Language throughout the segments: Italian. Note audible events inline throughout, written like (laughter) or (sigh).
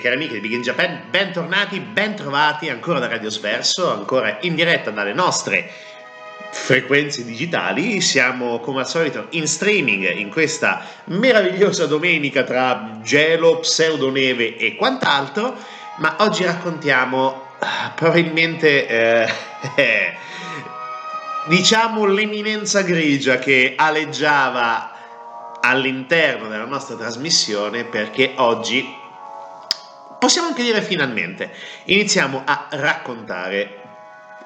Cari amiche di Big in Japan, bentornati, bentrovati ancora da Radio Sverso, ancora in diretta dalle nostre frequenze digitali. Siamo come al solito in streaming in questa meravigliosa domenica tra gelo, pseudoneve e quant'altro, ma oggi raccontiamo ah, probabilmente eh, eh, (laughs) diciamo l'eminenza grigia che aleggiava all'interno della nostra trasmissione perché oggi possiamo anche dire finalmente, iniziamo a raccontare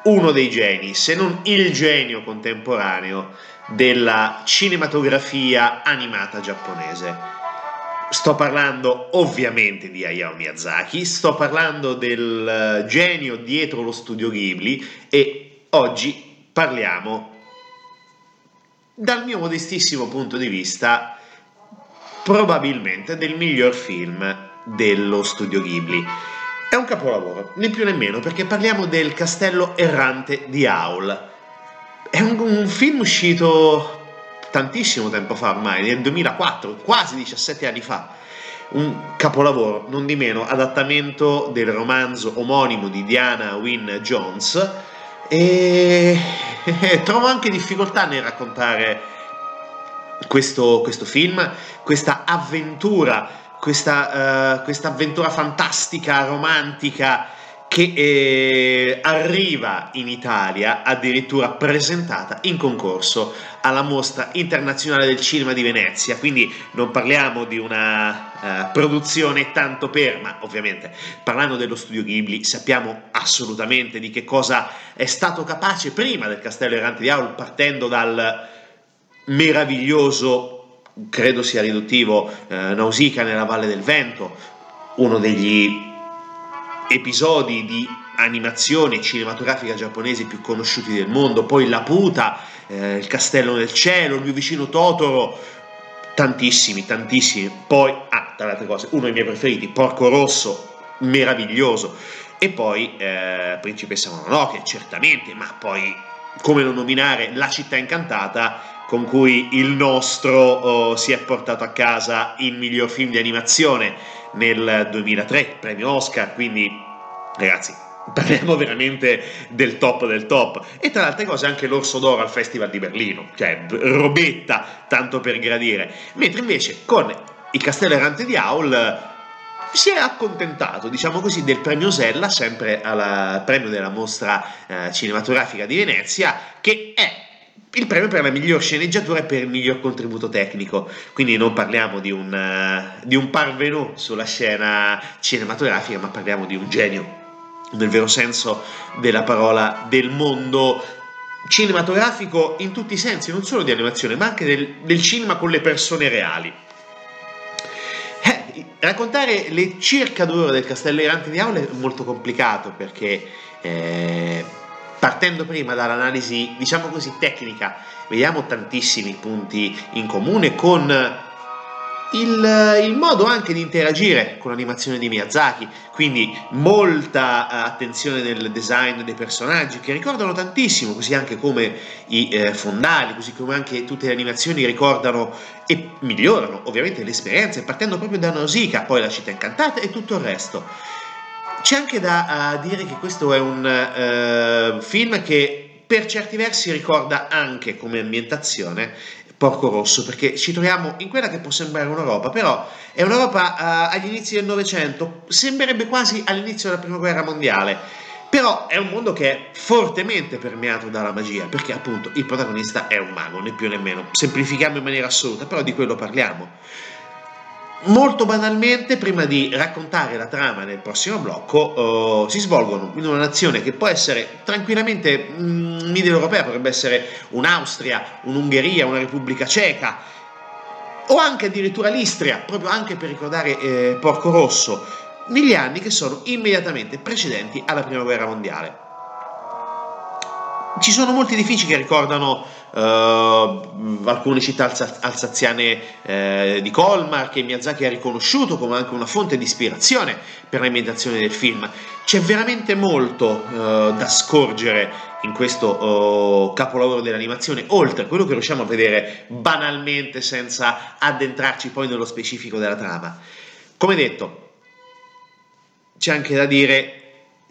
uno dei geni, se non il genio contemporaneo della cinematografia animata giapponese. Sto parlando ovviamente di Hayao Miyazaki, sto parlando del genio dietro lo studio Ghibli e oggi parliamo dal mio modestissimo punto di vista probabilmente del miglior film dello studio Ghibli. È un capolavoro, né più né meno, perché parliamo del castello errante di Aul. È un, un film uscito tantissimo tempo fa ormai, nel 2004, quasi 17 anni fa. Un capolavoro, non di meno, adattamento del romanzo omonimo di Diana Wynne Jones e trovo anche difficoltà nel raccontare questo, questo film, questa avventura questa, uh, questa avventura fantastica, romantica che eh, arriva in Italia, addirittura presentata in concorso alla Mostra Internazionale del Cinema di Venezia, quindi non parliamo di una uh, produzione tanto per, ma ovviamente parlando dello studio Ghibli sappiamo assolutamente di che cosa è stato capace prima del Castello Errante di Aul, partendo dal meraviglioso credo sia riduttivo, eh, Nausicaa nella Valle del Vento, uno degli episodi di animazione cinematografica giapponese più conosciuti del mondo, poi La Puta, eh, Il Castello nel Cielo, Il mio vicino Totoro, tantissimi, tantissimi. Poi, ah, tra le altre cose, uno dei miei preferiti, Porco Rosso, meraviglioso. E poi eh, Principessa Mononoke, certamente, ma poi come non nominare La città incantata, con cui il nostro oh, si è portato a casa il miglior film di animazione nel 2003, premio Oscar, quindi ragazzi parliamo veramente del top del top. E tra le altre cose anche l'Orso d'Oro al Festival di Berlino, cioè robetta tanto per gradire, mentre invece con il Castello Errante di Aul si è accontentato, diciamo così, del premio Sella, sempre al premio della mostra eh, cinematografica di Venezia, che è il premio per la miglior sceneggiatura e per il miglior contributo tecnico. Quindi non parliamo di un, uh, di un parvenu sulla scena cinematografica, ma parliamo di un genio, nel vero senso della parola, del mondo cinematografico in tutti i sensi, non solo di animazione, ma anche del, del cinema con le persone reali. Eh, raccontare le circa due ore del Castello Errante di Aule è molto complicato perché... Eh, partendo prima dall'analisi, diciamo così, tecnica, vediamo tantissimi punti in comune con il, il, modo anche di interagire con l'animazione di Miyazaki, quindi molta eh, attenzione nel design dei personaggi che ricordano tantissimo, così anche come i eh, fondali, così come anche tutte le animazioni ricordano e migliorano ovviamente le esperienze, partendo proprio da Nausicaa, poi la città incantata e tutto il resto. C'è anche da uh, dire che questo è un uh, film che per certi versi ricorda anche come ambientazione Porco Rosso, perché ci troviamo in quella che può sembrare un'Europa, però è un'Europa uh, agli inizi del Novecento, sembrerebbe quasi all'inizio della Prima Guerra Mondiale, però è un mondo che è fortemente permeato dalla magia, perché appunto il protagonista è un mago, né più né meno. Semplifichiamo in maniera assoluta, però di quello parliamo. Molto banalmente, prima di raccontare la trama nel prossimo blocco, uh, si svolgono in una nazione che può essere tranquillamente mm, media europea, potrebbe essere un'Austria, un'Ungheria, una Repubblica Ceca, o anche addirittura l'Istria, proprio anche per ricordare eh, Porco Rosso, negli anni che sono immediatamente precedenti alla Prima Guerra Mondiale. Ci sono molti edifici che ricordano uh, alcune città alsaziane uh, di Colmar che Miyazaki ha riconosciuto come anche una fonte di ispirazione per l'ambientazione del film. C'è veramente molto uh, da scorgere in questo capolavoro dell'animazione, oltre a quello che riusciamo a vedere banalmente senza addentrarci poi nello specifico della trama. Come detto, c'è anche da dire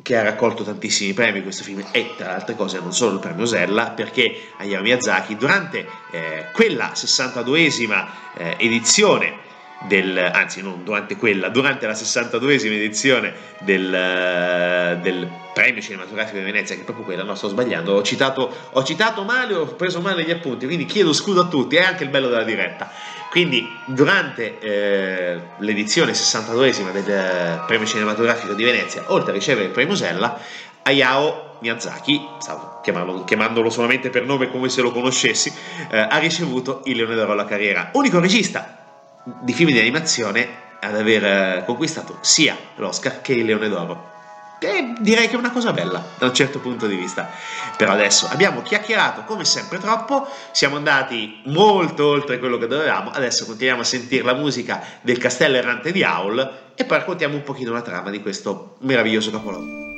che ha raccolto tantissimi premi questo film e tra le altre cose non solo il premio Sella perché Hayao Miyazaki durante eh, quella 62esima eh, edizione del, anzi non durante quella, durante la 62esima edizione del, eh, del, premio cinematografico di Venezia, che è proprio quella, no sto sbagliando, ho citato, ho citato male, ho preso male gli appunti, quindi chiedo scusa a tutti, è anche il bello della diretta. Quindi durante eh, l'edizione 62esima del eh, premio cinematografico di Venezia, oltre a ricevere il premio Sella, Hayao Miyazaki, stavo chiamandolo solamente per nome come se lo conoscessi, eh, ha ricevuto il Leone d'Oro alla carriera. Unico regista di film di animazione ad aver eh, conquistato sia l'Oscar che il Leone d'Oro. E direi che è una cosa bella da un certo punto di vista. Per adesso abbiamo chiacchierato come sempre troppo, siamo andati molto oltre quello che dovevamo, adesso continuiamo a sentire la musica del castello errante di Aul e poi raccontiamo un pochino la trama di questo meraviglioso capoluogo.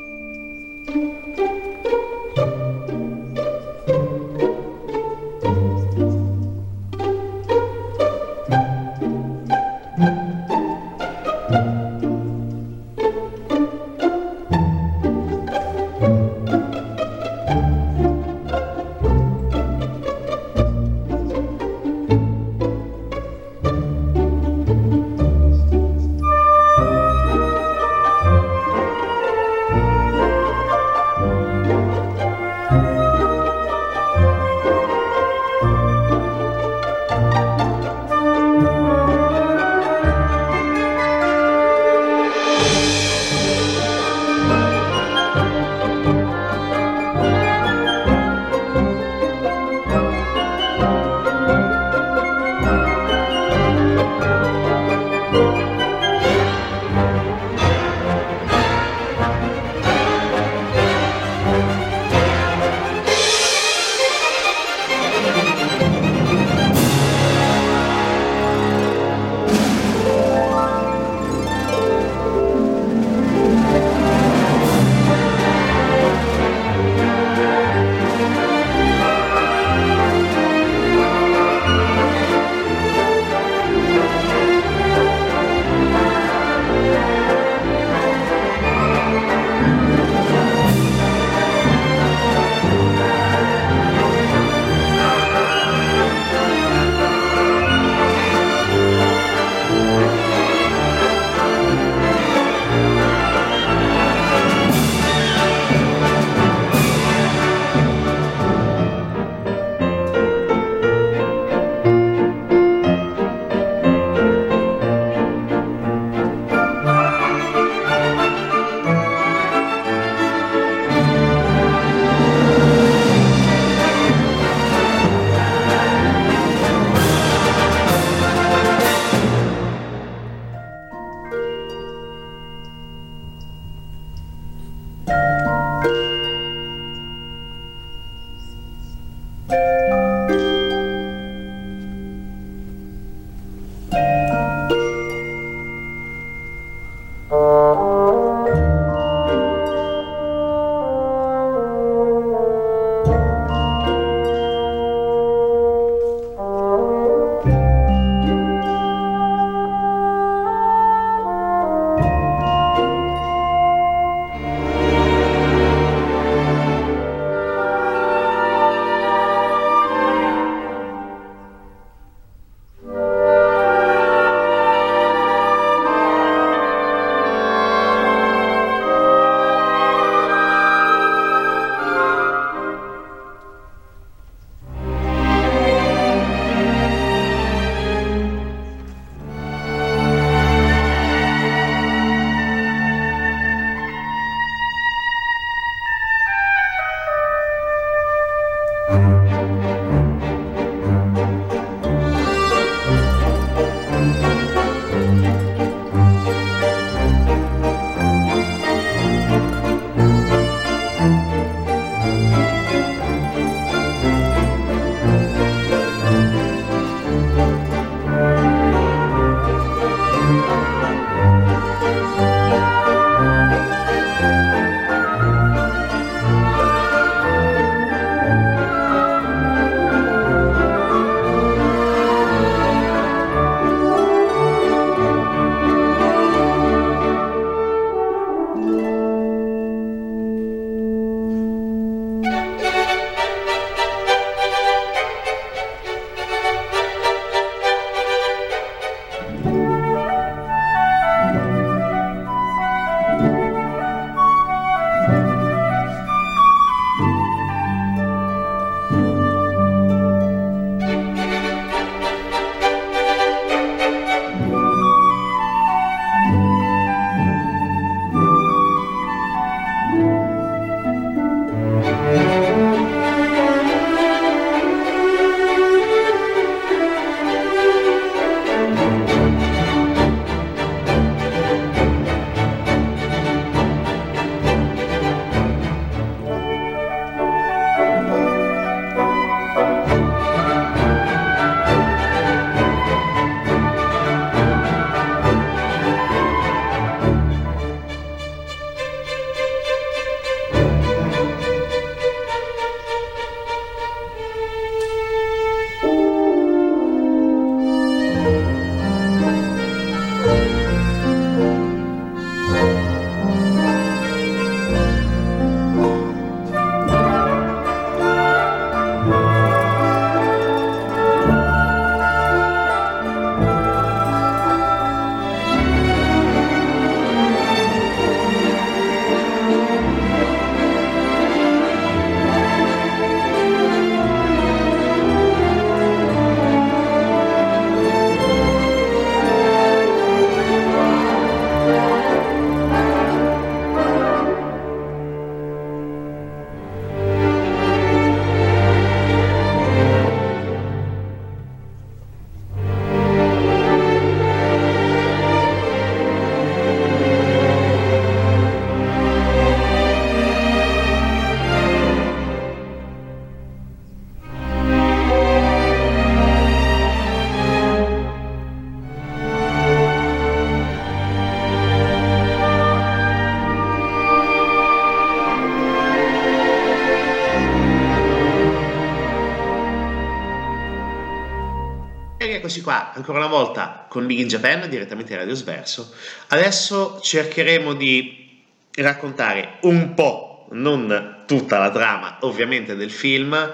Eccoci qua ancora una volta con Big in Japan direttamente a Radio Sverso. Adesso cercheremo di raccontare un po', non tutta la trama ovviamente del film.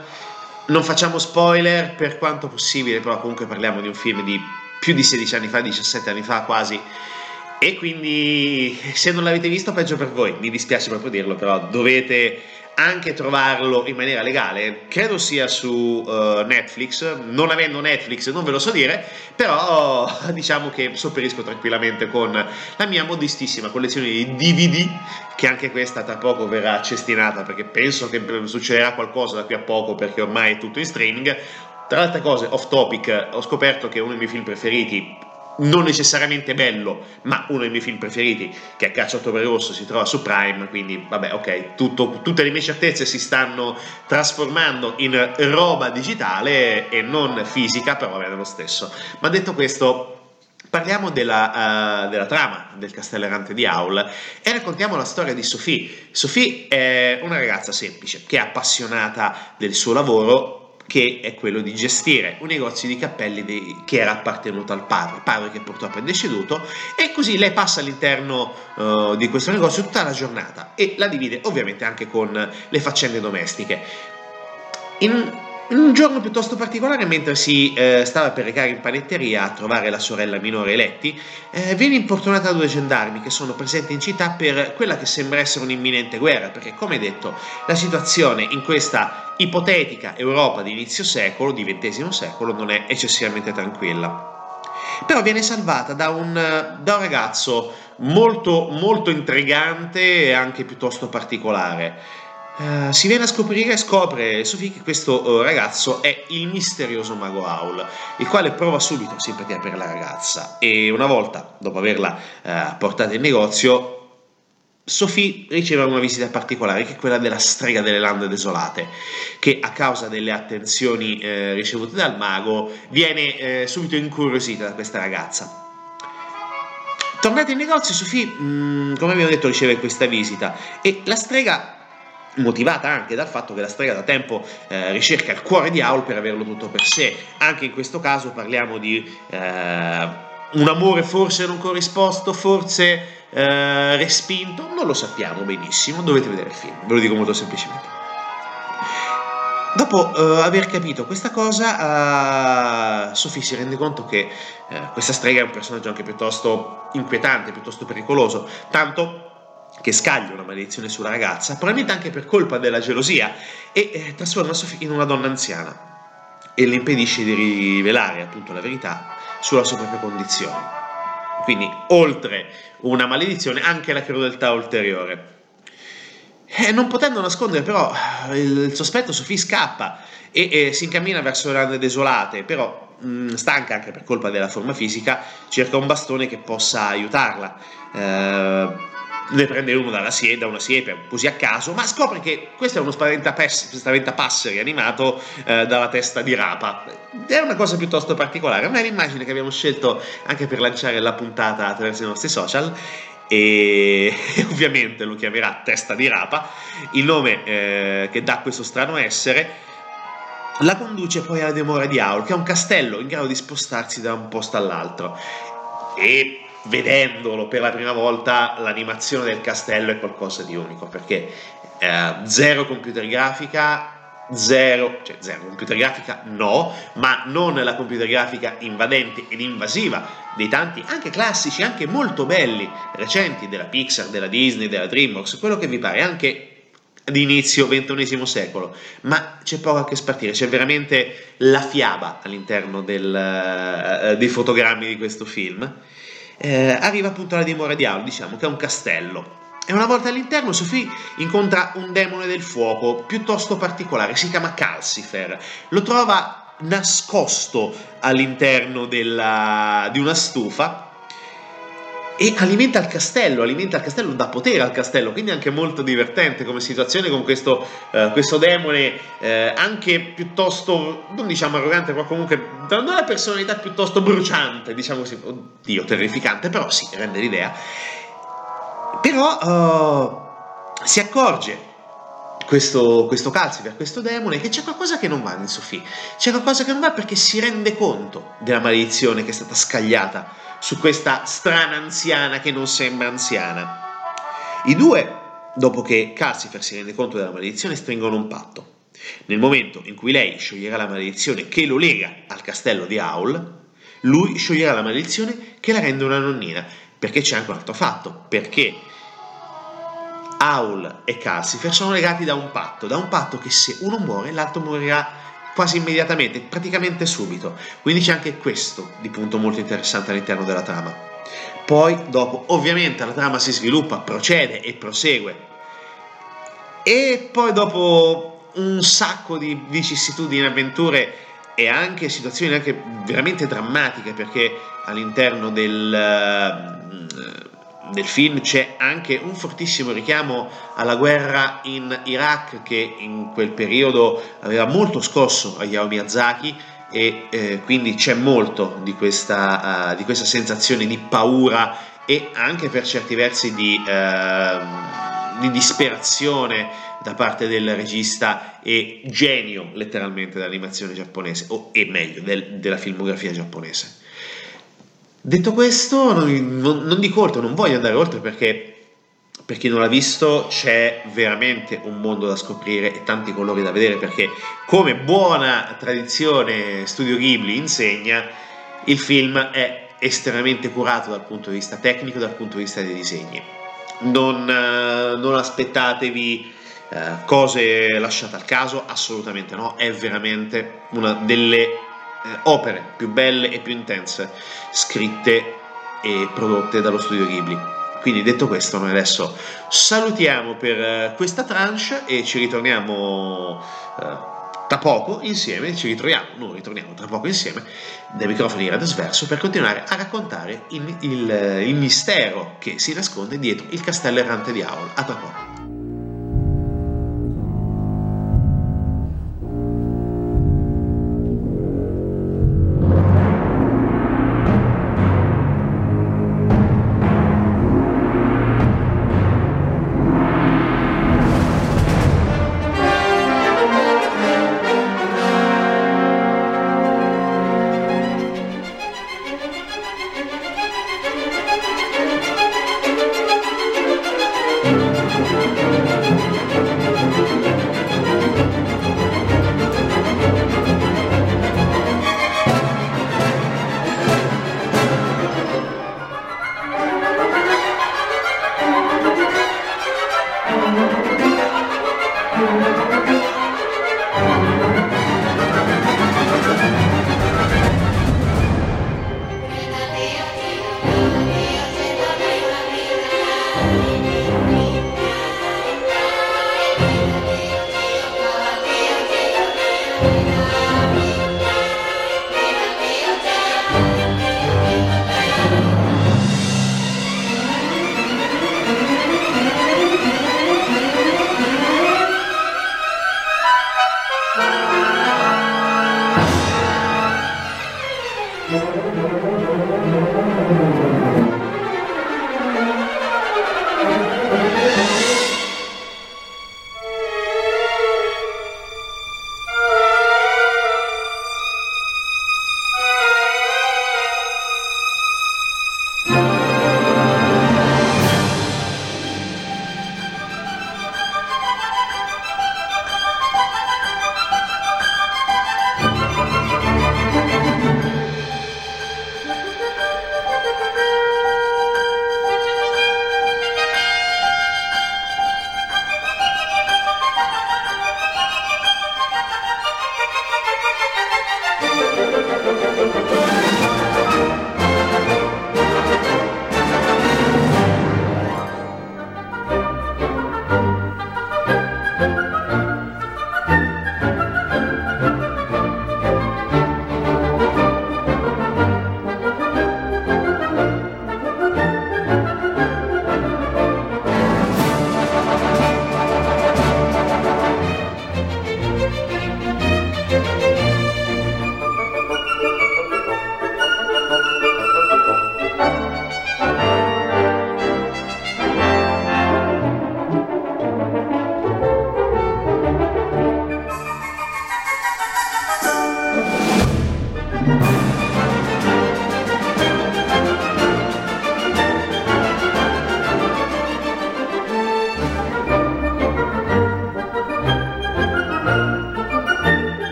Non facciamo spoiler per quanto possibile, però comunque parliamo di un film di più di 16 anni fa, 17 anni fa quasi. E quindi se non l'avete visto peggio per voi, mi dispiace proprio dirlo, però dovete anche trovarlo in maniera legale, credo sia su uh, Netflix, non avendo Netflix non ve lo so dire, però (laughs) diciamo che sopperisco tranquillamente con la mia modestissima collezione di DVD, che anche questa tra poco verrà cestinata perché penso che succederà qualcosa da qui a poco perché ormai è tutto in streaming. Tra le altre cose, off topic, ho scoperto che uno dei miei film preferiti non necessariamente bello, ma uno dei miei film preferiti, che è Cacciatore Rosso, si trova su Prime, quindi vabbè, ok, tutto, tutte le mie certezze si stanno trasformando in roba digitale e non fisica, però bene lo stesso. Ma detto questo, Parliamo della, uh, della, trama del Castello Errante di Aul e raccontiamo la storia di Sophie. Sophie è una ragazza semplice che è appassionata del suo lavoro che è quello di gestire un negozio di cappelli di, che era appartenuto al padre, padre che purtroppo è deceduto, e così lei passa all'interno uh, di questo negozio tutta la giornata e la divide ovviamente anche con le faccende domestiche. In un giorno piuttosto particolare, mentre si eh, stava per recare in panetteria a trovare la sorella minore Letti, eh, viene importunata da due gendarmi che sono presenti in città per quella che sembra essere un'imminente guerra, perché come detto la situazione in questa ipotetica Europa di inizio secolo, di XX secolo, non è eccessivamente tranquilla. Però viene salvata da un, da un ragazzo molto, molto intrigante e anche piuttosto particolare. Uh, si viene a scoprire, scopre Sofì che questo uh, ragazzo è il misterioso mago Aul, il quale prova subito simpatia per la ragazza e una volta, dopo averla uh, portata in negozio, Sophie riceve una visita particolare che è quella della strega delle lande desolate, che a causa delle attenzioni eh, ricevute dal mago viene eh, subito incuriosita da questa ragazza. Tornata in negozio, Sophie, mm, come abbiamo detto, riceve questa visita e la strega motivata anche dal fatto che la strega da tempo eh, ricerca il cuore di Aul per averlo tutto per sé. Anche in questo caso parliamo di eh, un amore forse non corrisposto, forse eh, respinto, non lo sappiamo benissimo, dovete vedere il film, ve lo dico molto semplicemente. Dopo uh, aver capito questa cosa, uh, Sophie si rende conto che uh, questa strega è un personaggio anche piuttosto inquietante, piuttosto pericoloso, tanto che scaglia una maledizione sulla ragazza, probabilmente anche per colpa della gelosia, e eh, trasforma Sophie in una donna anziana e le impedisce di rivelare appunto la verità sulla sua propria condizione. Quindi, oltre una maledizione, anche la crudeltà ulteriore. E non potendo nascondere però il, sospetto, Sophie scappa e, e, si incammina verso le lande desolate, però mh, stanca anche per colpa della forma fisica, cerca un bastone che possa aiutarla. Eh, ne prende uno dalla sie- da una siepe così a caso, ma scopre che questo è uno spaventapasseri animato eh, dalla testa di rapa. È una cosa piuttosto particolare, è un'immagine che abbiamo scelto anche per lanciare la puntata attraverso i nostri social e (laughs) ovviamente lo chiamerà testa di rapa, il nome eh, che dà questo strano essere la conduce poi alla dimora di Aul, che è un castello in grado di spostarsi da un posto all'altro. E vedendolo per la prima volta l'animazione del castello è qualcosa di unico perché eh, zero computer grafica zero, cioè zero computer grafica no, ma non la computer grafica invadente ed invasiva dei tanti anche classici, anche molto belli, recenti della Pixar, della Disney, della DreamWorks, quello che vi pare, anche di inizio XXI secolo, ma c'è poco a che spartire, c'è veramente la fiaba all'interno del, uh, dei fotogrammi di questo film eh, arriva appunto alla dimora di Aul, diciamo che è un castello. E una volta all'interno Sophie incontra un demone del fuoco piuttosto particolare, si chiama Calcifer. Lo trova nascosto all'interno della, di una stufa e alimenta il castello, alimenta il castello, dà potere al castello, quindi è anche molto divertente come situazione con questo, uh, questo demone uh, anche piuttosto, non diciamo arrogante, ma comunque dando una personalità piuttosto bruciante, diciamo così, oddio, terrificante, però sì, rende l'idea. Però uh, si accorge questo, questo Calcifer, questo demone, che c'è qualcosa che non va nel Sofì. C'è qualcosa che non va perché si rende conto della maledizione che è stata scagliata su questa strana anziana che non sembra anziana. I due, dopo che Calcifer si rende conto della maledizione, stringono un patto. Nel momento in cui lei scioglierà la maledizione che lo lega al castello di Aul, lui scioglierà la maledizione che la rende una nonnina. Perché c'è anche un altro fatto, perché Aul e Calcifer sono legati da un patto, da un patto che se uno muore l'altro morirà quasi immediatamente, praticamente subito. Quindi c'è anche questo di punto molto interessante all'interno della trama. Poi dopo ovviamente la trama si sviluppa, procede e prosegue. E poi dopo un sacco di vicissitudini, avventure e anche situazioni anche veramente drammatiche perché all'interno del nel film c'è anche un fortissimo richiamo alla guerra in Iraq che in quel periodo aveva molto scosso Hayao Miyazaki e eh, quindi c'è molto di questa, uh, di questa, sensazione di paura e anche per certi versi di, uh, di disperazione da parte del regista e genio letteralmente dell'animazione giapponese o e meglio del, della filmografia giapponese. Detto questo, non, non, non dico oltre, non voglio andare oltre perché per chi non l'ha visto c'è veramente un mondo da scoprire e tanti colori da vedere perché come buona tradizione Studio Ghibli insegna, il film è estremamente curato dal punto di vista tecnico, dal punto di vista dei disegni. Non, non aspettatevi uh, cose lasciate al caso, assolutamente no, è veramente una delle eh, opere più belle e più intense scritte e prodotte dallo studio Ghibli. Quindi detto questo, noi adesso salutiamo per eh, questa tranche e ci ritorniamo eh, tra poco insieme, ci ritroviamo, noi ritorniamo tra poco insieme dai microfoni di Sverso per continuare a raccontare il, il, il mistero che si nasconde dietro il castello errante di Aul. A tra poco.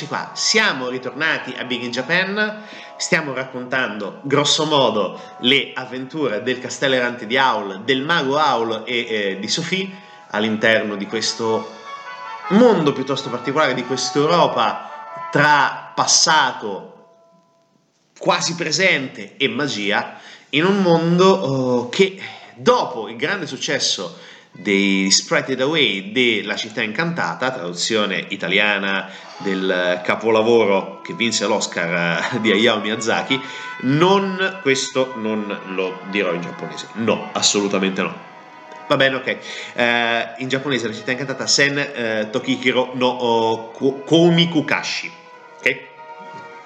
Eccoci qua, siamo ritornati a Big in Japan, stiamo raccontando grosso modo le avventure del castello errante di Aul, del mago Aul e eh, di Sophie all'interno di questo mondo piuttosto particolare, di quest'Europa tra passato, quasi presente e magia, in un mondo oh, che dopo il grande successo dei Spirited Away della città incantata, traduzione italiana del capolavoro che vinse l'Oscar eh, di Hayao Miyazaki, non, questo non lo dirò in giapponese, no, assolutamente no. Va bene, ok. Uh, in giapponese la città incantata Sen uh, Tokihiro no oh, Komikukashi. Ok?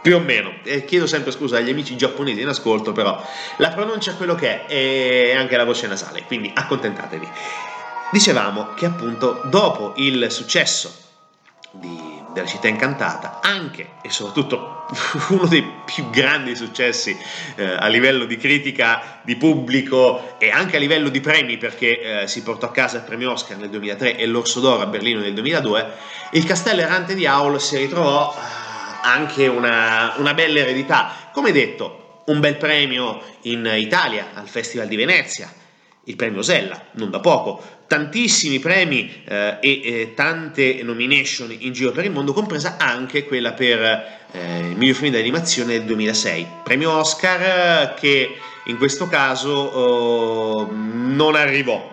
Più o meno. Eh, chiedo sempre scusa agli amici giapponesi in ascolto, però la pronuncia è quello che è e anche la voce nasale, quindi accontentatevi. Dicevamo che appunto dopo il successo di, della città incantata, anche e soprattutto (laughs) uno dei più grandi successi eh, a livello di critica, di pubblico e anche a livello di premi, perché eh, si portò a casa il premio Oscar nel 2003 e l'Orso d'Oro a Berlino nel 2002, il Castello Errante di Aul si ritrovò eh, anche una, una bella eredità. Come detto, un bel premio in Italia al Festival di Venezia il premio Sella, non da poco, tantissimi premi eh, e eh, tante nomination in giro per il mondo, compresa anche quella per eh, il miglior film d'animazione del 2006, premio Oscar che in questo caso oh, non arrivò.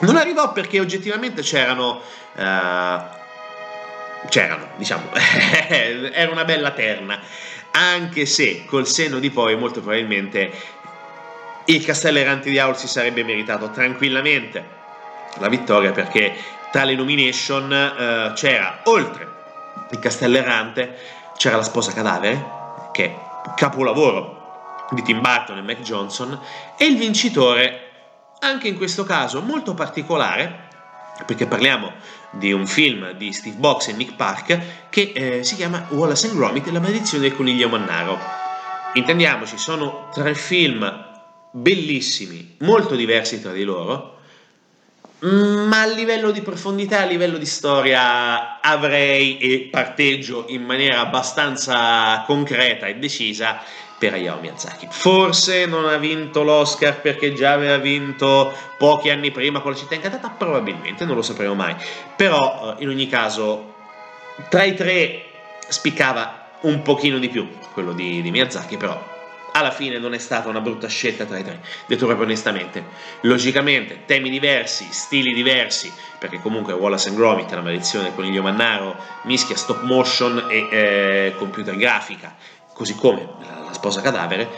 Non arrivò perché oggettivamente c'erano eh, c'erano, diciamo, (laughs) era una bella terna, anche se col senno di poi molto probabilmente il Castello Errante di Aul si sarebbe meritato tranquillamente la vittoria perché tra le nomination eh, c'era. Oltre il Castello Errante c'era la sposa cadavere che è capolavoro di Tim Burton e Mac Johnson e il vincitore anche in questo caso molto particolare perché parliamo di un film di Steve Box e Nick Park che eh, si chiama Wallace and Gromit la maledizione del coniglio mannaro. Intendiamoci sono tre film bellissimi, molto diversi tra di loro, ma a livello di profondità, a livello di storia avrei e parteggio in maniera abbastanza concreta e decisa per Hayao Miyazaki. Forse non ha vinto l'Oscar perché già aveva vinto pochi anni prima con la città incantata, probabilmente, non lo sapremo mai. Però eh, in ogni caso tra i tre spiccava un pochino di più quello di, di Miyazaki, però alla fine non è stata una brutta scelta tra i tre, detto proprio onestamente. Logicamente, temi diversi, stili diversi, perché comunque Wallace and Gromit, la maledizione del coniglio mannaro, mischia stop motion e eh, computer grafica, così come la, la, sposa cadavere,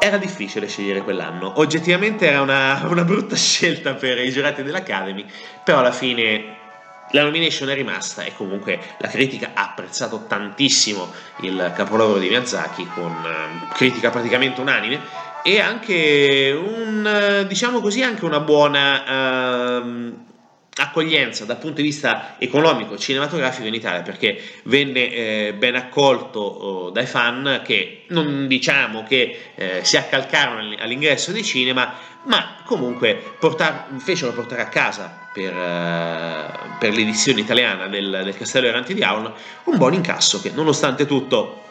era difficile scegliere quell'anno. Oggettivamente era una, (laughs) una brutta scelta per i giurati dell'Academy, però alla fine la nomination è rimasta e comunque la critica ha apprezzato tantissimo il capolavoro di Miyazaki con uh, critica praticamente unanime e anche un, diciamo così, anche una buona uh, accoglienza dal punto di vista economico cinematografico in Italia perché venne eh, ben accolto oh, dai fan che non diciamo che eh, si accalcarono all'ingresso dei cinema ma comunque portar, fecero portare a casa per, uh, per l'edizione italiana del, del Castello Errante di Aulon un buon incasso che nonostante tutto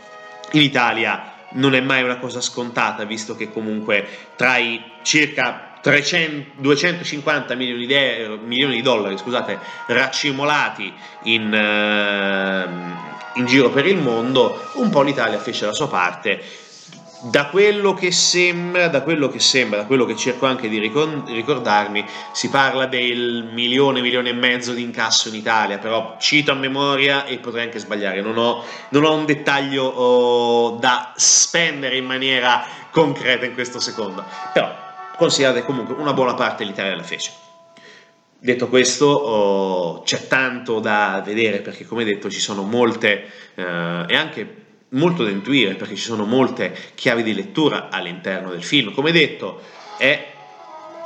in Italia non è mai una cosa scontata visto che comunque tra i circa 300, 250 milioni di, milioni di, dollari scusate, raccimolati in, uh, in giro per il mondo, un po' l'Italia fece la sua parte. Da quello che sembra, da quello che sembra, da quello che cerco anche di ricordarmi, si parla del milione, milione e mezzo di incasso in Italia, però cito a memoria e potrei anche sbagliare, non ho, non ho un dettaglio oh, da spendere in maniera concreta in questo secondo, però considerate comunque una buona parte l'Italia la fece. Detto questo, oh, c'è tanto da vedere perché, come detto, ci sono molte eh, e anche molto da intuire perché ci sono molte chiavi di lettura all'interno del film. Come detto, è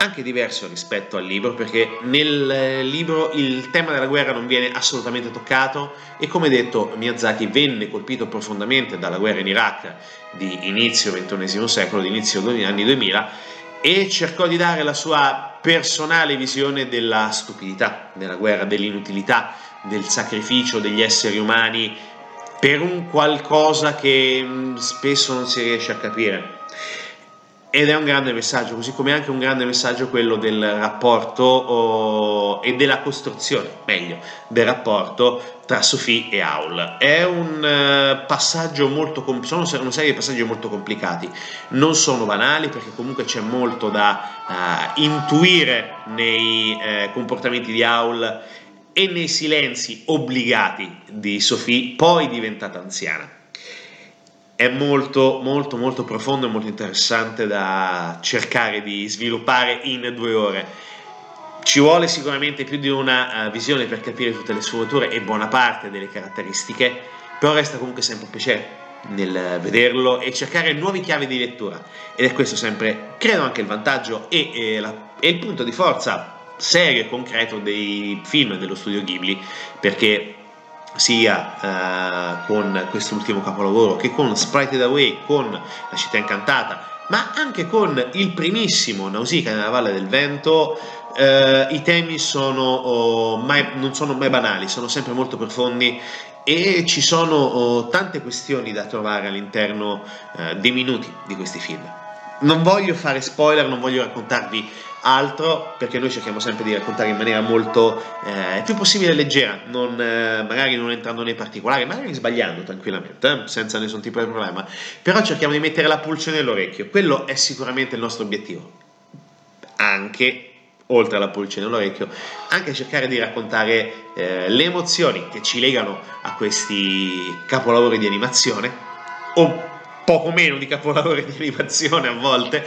anche diverso rispetto al libro perché nel libro il tema della guerra non viene assolutamente toccato e come detto Miyazaki venne colpito profondamente dalla guerra in Iraq di inizio XXI secolo, di inizio anni 2000 e cercò di dare la sua personale visione della stupidità della guerra, dell'inutilità del sacrificio degli esseri umani per un qualcosa che mm, spesso non si riesce a capire. Ed è un grande messaggio, così come anche un grande messaggio quello del rapporto oh, e della costruzione, meglio, del rapporto tra Sophie e Aul. È un uh, passaggio molto sono una serie di passaggi molto complicati, non sono banali perché comunque c'è molto da uh, intuire nei uh, comportamenti di Aul e nei silenzi obbligati di Sophie, poi diventata anziana è molto molto molto profondo e molto interessante da cercare di sviluppare in due ore. Ci vuole sicuramente più di una uh, visione per capire tutte le sfumature e buona parte delle caratteristiche, però resta comunque sempre un piacere nel vederlo e cercare nuove chiavi di lettura ed è questo sempre, credo anche il vantaggio e, e, la, e il punto di forza serio e concreto dei film dello studio Ghibli perché sia eh, con quest'ultimo capolavoro che con Spirited Away, con La città incantata, ma anche con il primissimo Nausicaa nella Valle del Vento, eh, i temi sono, oh, mai, non sono mai banali, sono sempre molto profondi e ci sono oh, tante questioni da trovare all'interno eh, dei minuti di questi film. Non voglio fare spoiler, non voglio raccontarvi altro perché noi cerchiamo sempre di raccontare in maniera molto eh, più possibile leggera, non, eh, magari non entrando nei particolari, magari sbagliando tranquillamente, eh, senza nessun tipo di problema, però cerchiamo di mettere la pulce nell'orecchio, quello è sicuramente il nostro obiettivo. Anche oltre alla pulce nell'orecchio, anche cercare di raccontare eh, le emozioni che ci legano a questi capolavori di animazione, o poco meno di capolavori di animazione a volte,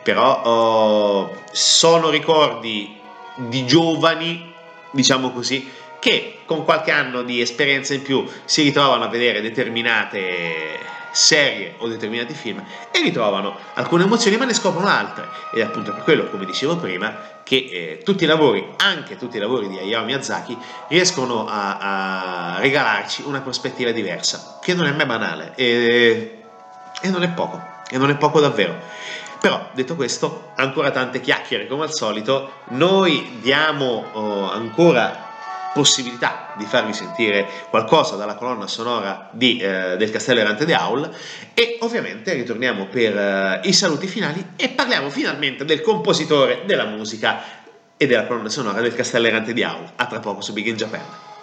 però oh, sono ricordi di giovani, diciamo così, che con qualche anno di esperienza in più si ritrovano a vedere determinate serie o determinati film e ritrovano alcune emozioni ma ne scoprono altre. Ed è appunto per quello come dicevo prima che eh, tutti i lavori anche tutti i lavori di Hayao Miyazaki riescono a, a regalarci una prospettiva diversa che non è mai banale. E, e non è poco e non è poco davvero però, detto questo, ancora tante chiacchiere come al solito, noi diamo oh, ancora possibilità di farvi sentire qualcosa dalla colonna sonora di, eh, del Castello Errante di Aul e ovviamente ritorniamo per eh, i saluti finali e parliamo finalmente del compositore della musica e della colonna sonora del Castello Errante di Aul. A tra poco su Big in Japan.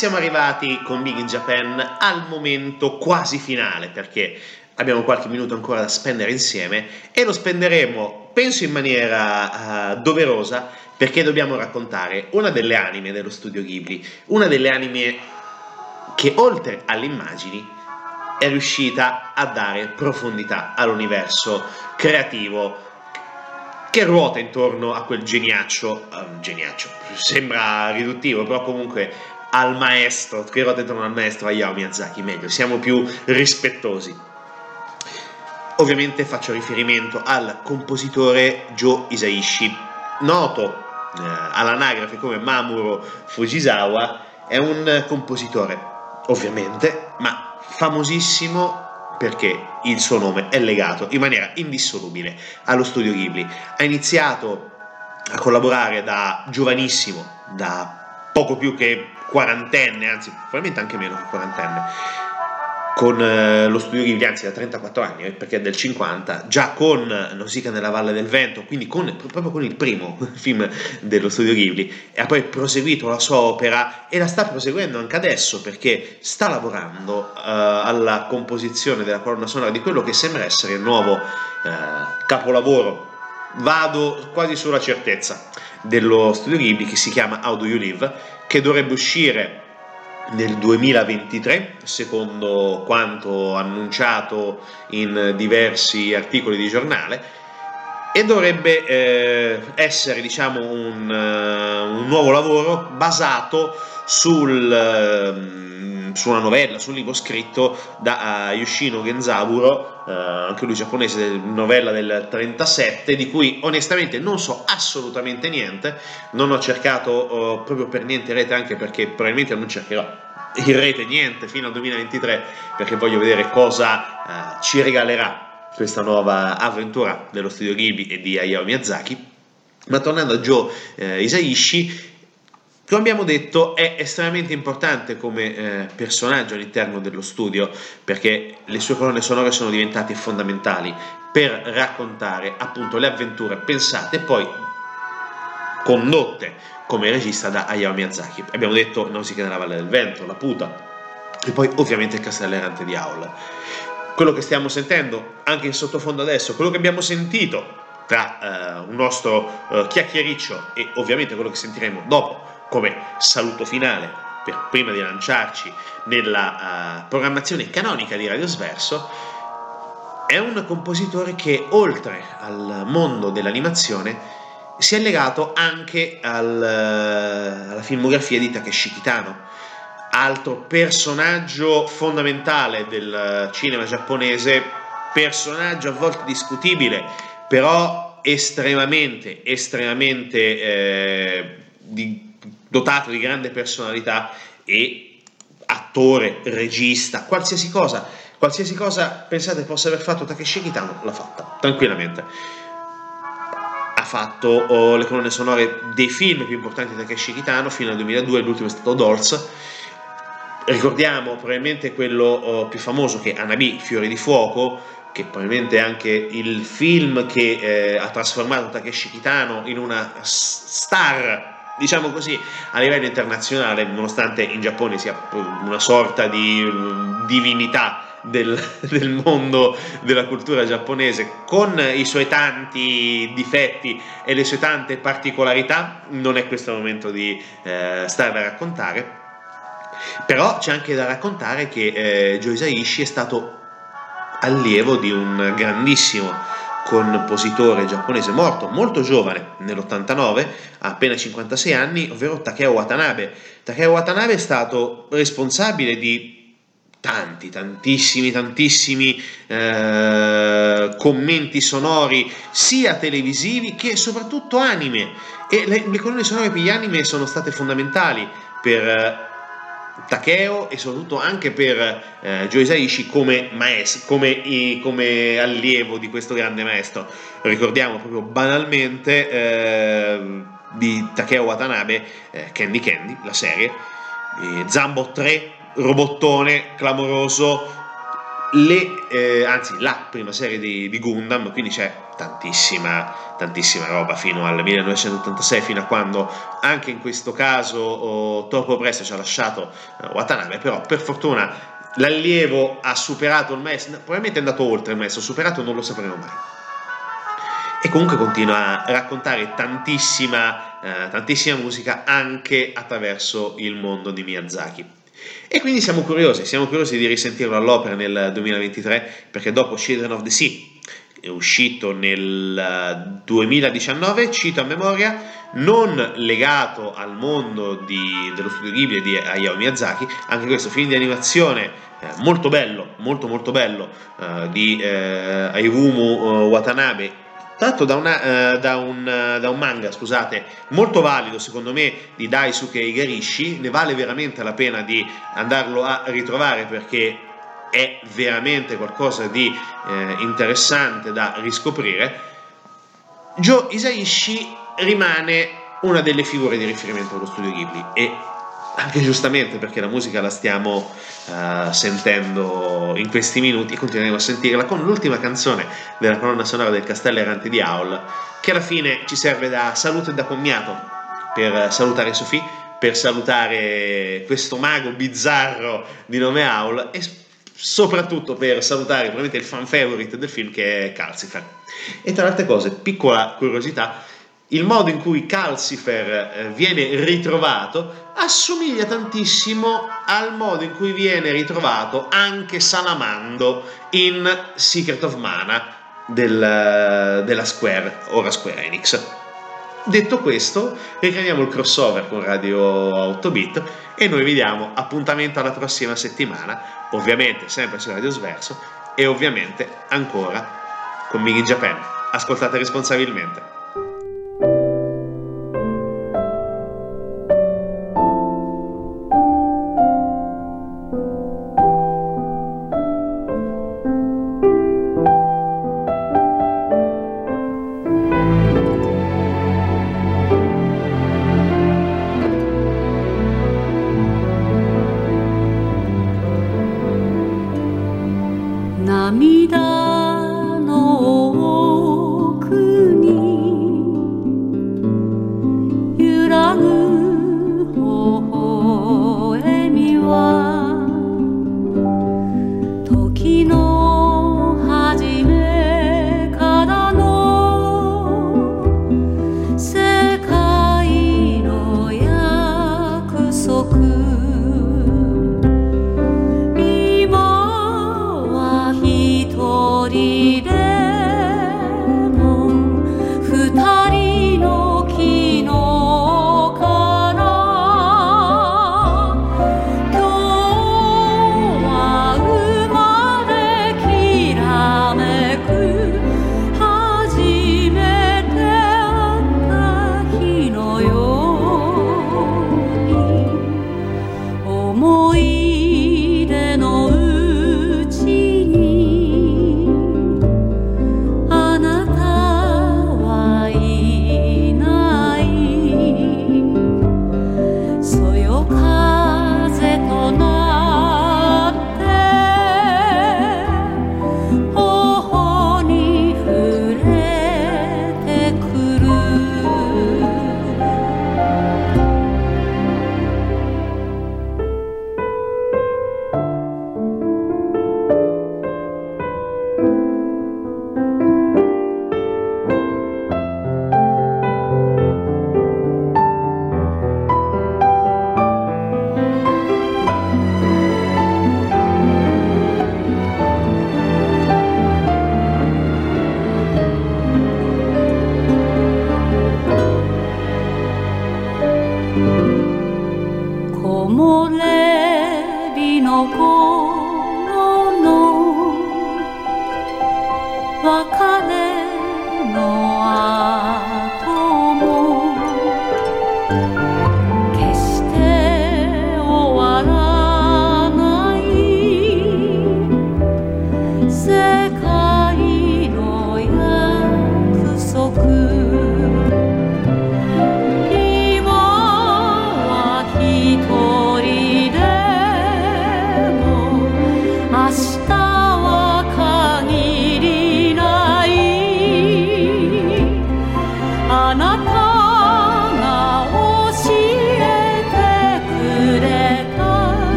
Siamo arrivati con Big in Japan al momento quasi finale perché abbiamo qualche minuto ancora da spendere insieme e lo spenderemo, penso in maniera uh, doverosa, perché dobbiamo raccontare una delle anime dello studio Ghibli, una delle anime che oltre alle immagini è riuscita a dare profondità all'universo creativo che ruota intorno a quel geniaccio, uh, geniaccio, sembra riduttivo, però comunque al maestro, che ruota intorno al maestro Hayao Miyazaki, meglio, siamo più rispettosi. Ovviamente faccio riferimento al compositore Joe Isaishi, noto eh, all'anagrafe come Mamuro Fujisawa, è un compositore, ovviamente, ma famosissimo perché il suo nome è legato in maniera indissolubile allo studio Ghibli. Ha iniziato a collaborare da giovanissimo, da poco più che quarantenne, anzi probabilmente anche meno che quarantenne, con eh, lo studio Ghibli, anzi da 34 anni, eh, perché è del 50, già con Nausicaa nella Valle del Vento, quindi con, proprio con il primo (laughs) film dello studio Ghibli, e ha poi proseguito la sua opera e la sta proseguendo anche adesso perché sta lavorando eh, alla composizione della colonna sonora di quello che sembra essere il nuovo eh, capolavoro. Vado quasi sulla certezza dello studio Ghibli che si chiama How Do You Live, che dovrebbe uscire nel 2023, secondo quanto annunciato in diversi articoli di giornale, e dovrebbe eh, essere diciamo, un, uh, un, nuovo lavoro basato sul... Uh, su una novella, su un libro scritto da uh, Yoshino Genzaburo, uh, anche lui giapponese, novella del 37, di cui onestamente non so assolutamente niente, non ho cercato uh, proprio per niente rete, anche perché probabilmente non cercherò in rete niente fino al 2023, perché voglio vedere cosa ci regalerà questa nuova avventura dello studio Ghibli e di Hayao Miyazaki. Ma tornando a Joe eh, Isaishi, come abbiamo detto, è estremamente importante come eh, personaggio all'interno dello studio perché le sue colonne sonore sono diventate fondamentali per raccontare appunto le avventure pensate e poi condotte come regista da Hayao Miyazaki. Abbiamo detto Nausicaa nella Valle del Vento, La Puta e poi ovviamente il Castello Errante di Aul. Quello che stiamo sentendo anche in sottofondo adesso, quello che abbiamo sentito tra uh, un nostro uh, chiacchiericcio e ovviamente quello che sentiremo dopo come saluto finale per prima di lanciarci nella uh, programmazione canonica di Radio Sverso, è un compositore che oltre al mondo dell'animazione si è legato anche al, uh, alla filmografia di Takeshi Kitano, altro personaggio fondamentale del cinema giapponese, personaggio a volte discutibile, però estremamente, estremamente eh, di dotato di grande personalità e attore, regista, qualsiasi cosa, qualsiasi cosa pensate possa aver fatto Takeshi Kitano, l'ha fatta, tranquillamente. Ha fatto oh, le colonne sonore dei film più importanti di Takeshi Kitano fino al 2002, l'ultimo è stato Dolls. Ricordiamo probabilmente quello oh, più famoso che è Anabi, Fiori di Fuoco, che probabilmente è anche il film che eh, ha trasformato Takeshi Kitano in una star diciamo così, a livello internazionale, nonostante in Giappone sia una sorta di mm, divinità del, (laughs) del, mondo della cultura giapponese, con i suoi tanti difetti e le sue tante particolarità, non è questo il momento di eh, stare a raccontare. Però c'è anche da raccontare che eh, Joe Isaishi è stato allievo di un grandissimo compositore giapponese morto molto giovane, nell'89, ha appena 56 anni, ovvero Takeo Watanabe. Takeo Watanabe è stato responsabile di tanti, tantissimi, tantissimi eh, commenti sonori, sia televisivi che soprattutto anime. E le, le colonne sonore per gli anime sono state fondamentali per Takeo e soprattutto anche per eh, Joe Isaishi come, maestro, come, come, allievo di questo grande maestro. Ricordiamo proprio banalmente eh, di Takeo Watanabe, eh, Candy Candy, la serie, Zambo 3, robottone clamoroso, le, eh, anzi la prima serie di, di, Gundam, quindi c'è tantissima, tantissima roba fino al 1986, fino a quando anche in questo caso oh, troppo presto ci ha lasciato uh, Watanabe, però per fortuna l'allievo ha superato il maestro, probabilmente è andato oltre il maestro, superato non lo sapremo mai. E comunque continua a raccontare tantissima, eh, tantissima musica anche attraverso il mondo di Miyazaki. E quindi siamo curiosi, siamo curiosi di risentirlo all'opera nel 2023 perché dopo Children of the Sea è uscito nel 2019, eh, cito a memoria, non legato al mondo di, dello studio Ghibli di Hayao Miyazaki, anche questo film di animazione eh, molto bello, molto molto bello, eh, di eh, Airumu Watanabe tratto da, una, uh, da, un, uh, da, un, manga, scusate, molto valido secondo me di Daisuke Igarishi, ne vale veramente la pena di andarlo a ritrovare perché è veramente qualcosa di eh, interessante da riscoprire. Joe Isaishi rimane una delle figure di riferimento dello studio Ghibli e anche giustamente perché la musica la stiamo uh, sentendo in questi minuti e continueremo a sentirla con l'ultima canzone della colonna sonora del Castello Errante di Aul che alla fine ci serve da saluto e da commiato per salutare Sofì, per salutare questo mago bizzarro di nome Aul e soprattutto per salutare probabilmente il fan favorite del film che è Calcifer. E tra le altre cose, piccola curiosità, il modo in cui Calcifer eh, viene ritrovato assomiglia tantissimo al modo in cui viene ritrovato anche Salamando in Secret of Mana del, della Square, ora Square Enix. Detto questo, ricadiamo il crossover con Radio 8 bit e noi vi diamo appuntamento alla prossima settimana, ovviamente sempre su Radio Sverso e ovviamente ancora con Migi Japan. Ascoltate responsabilmente.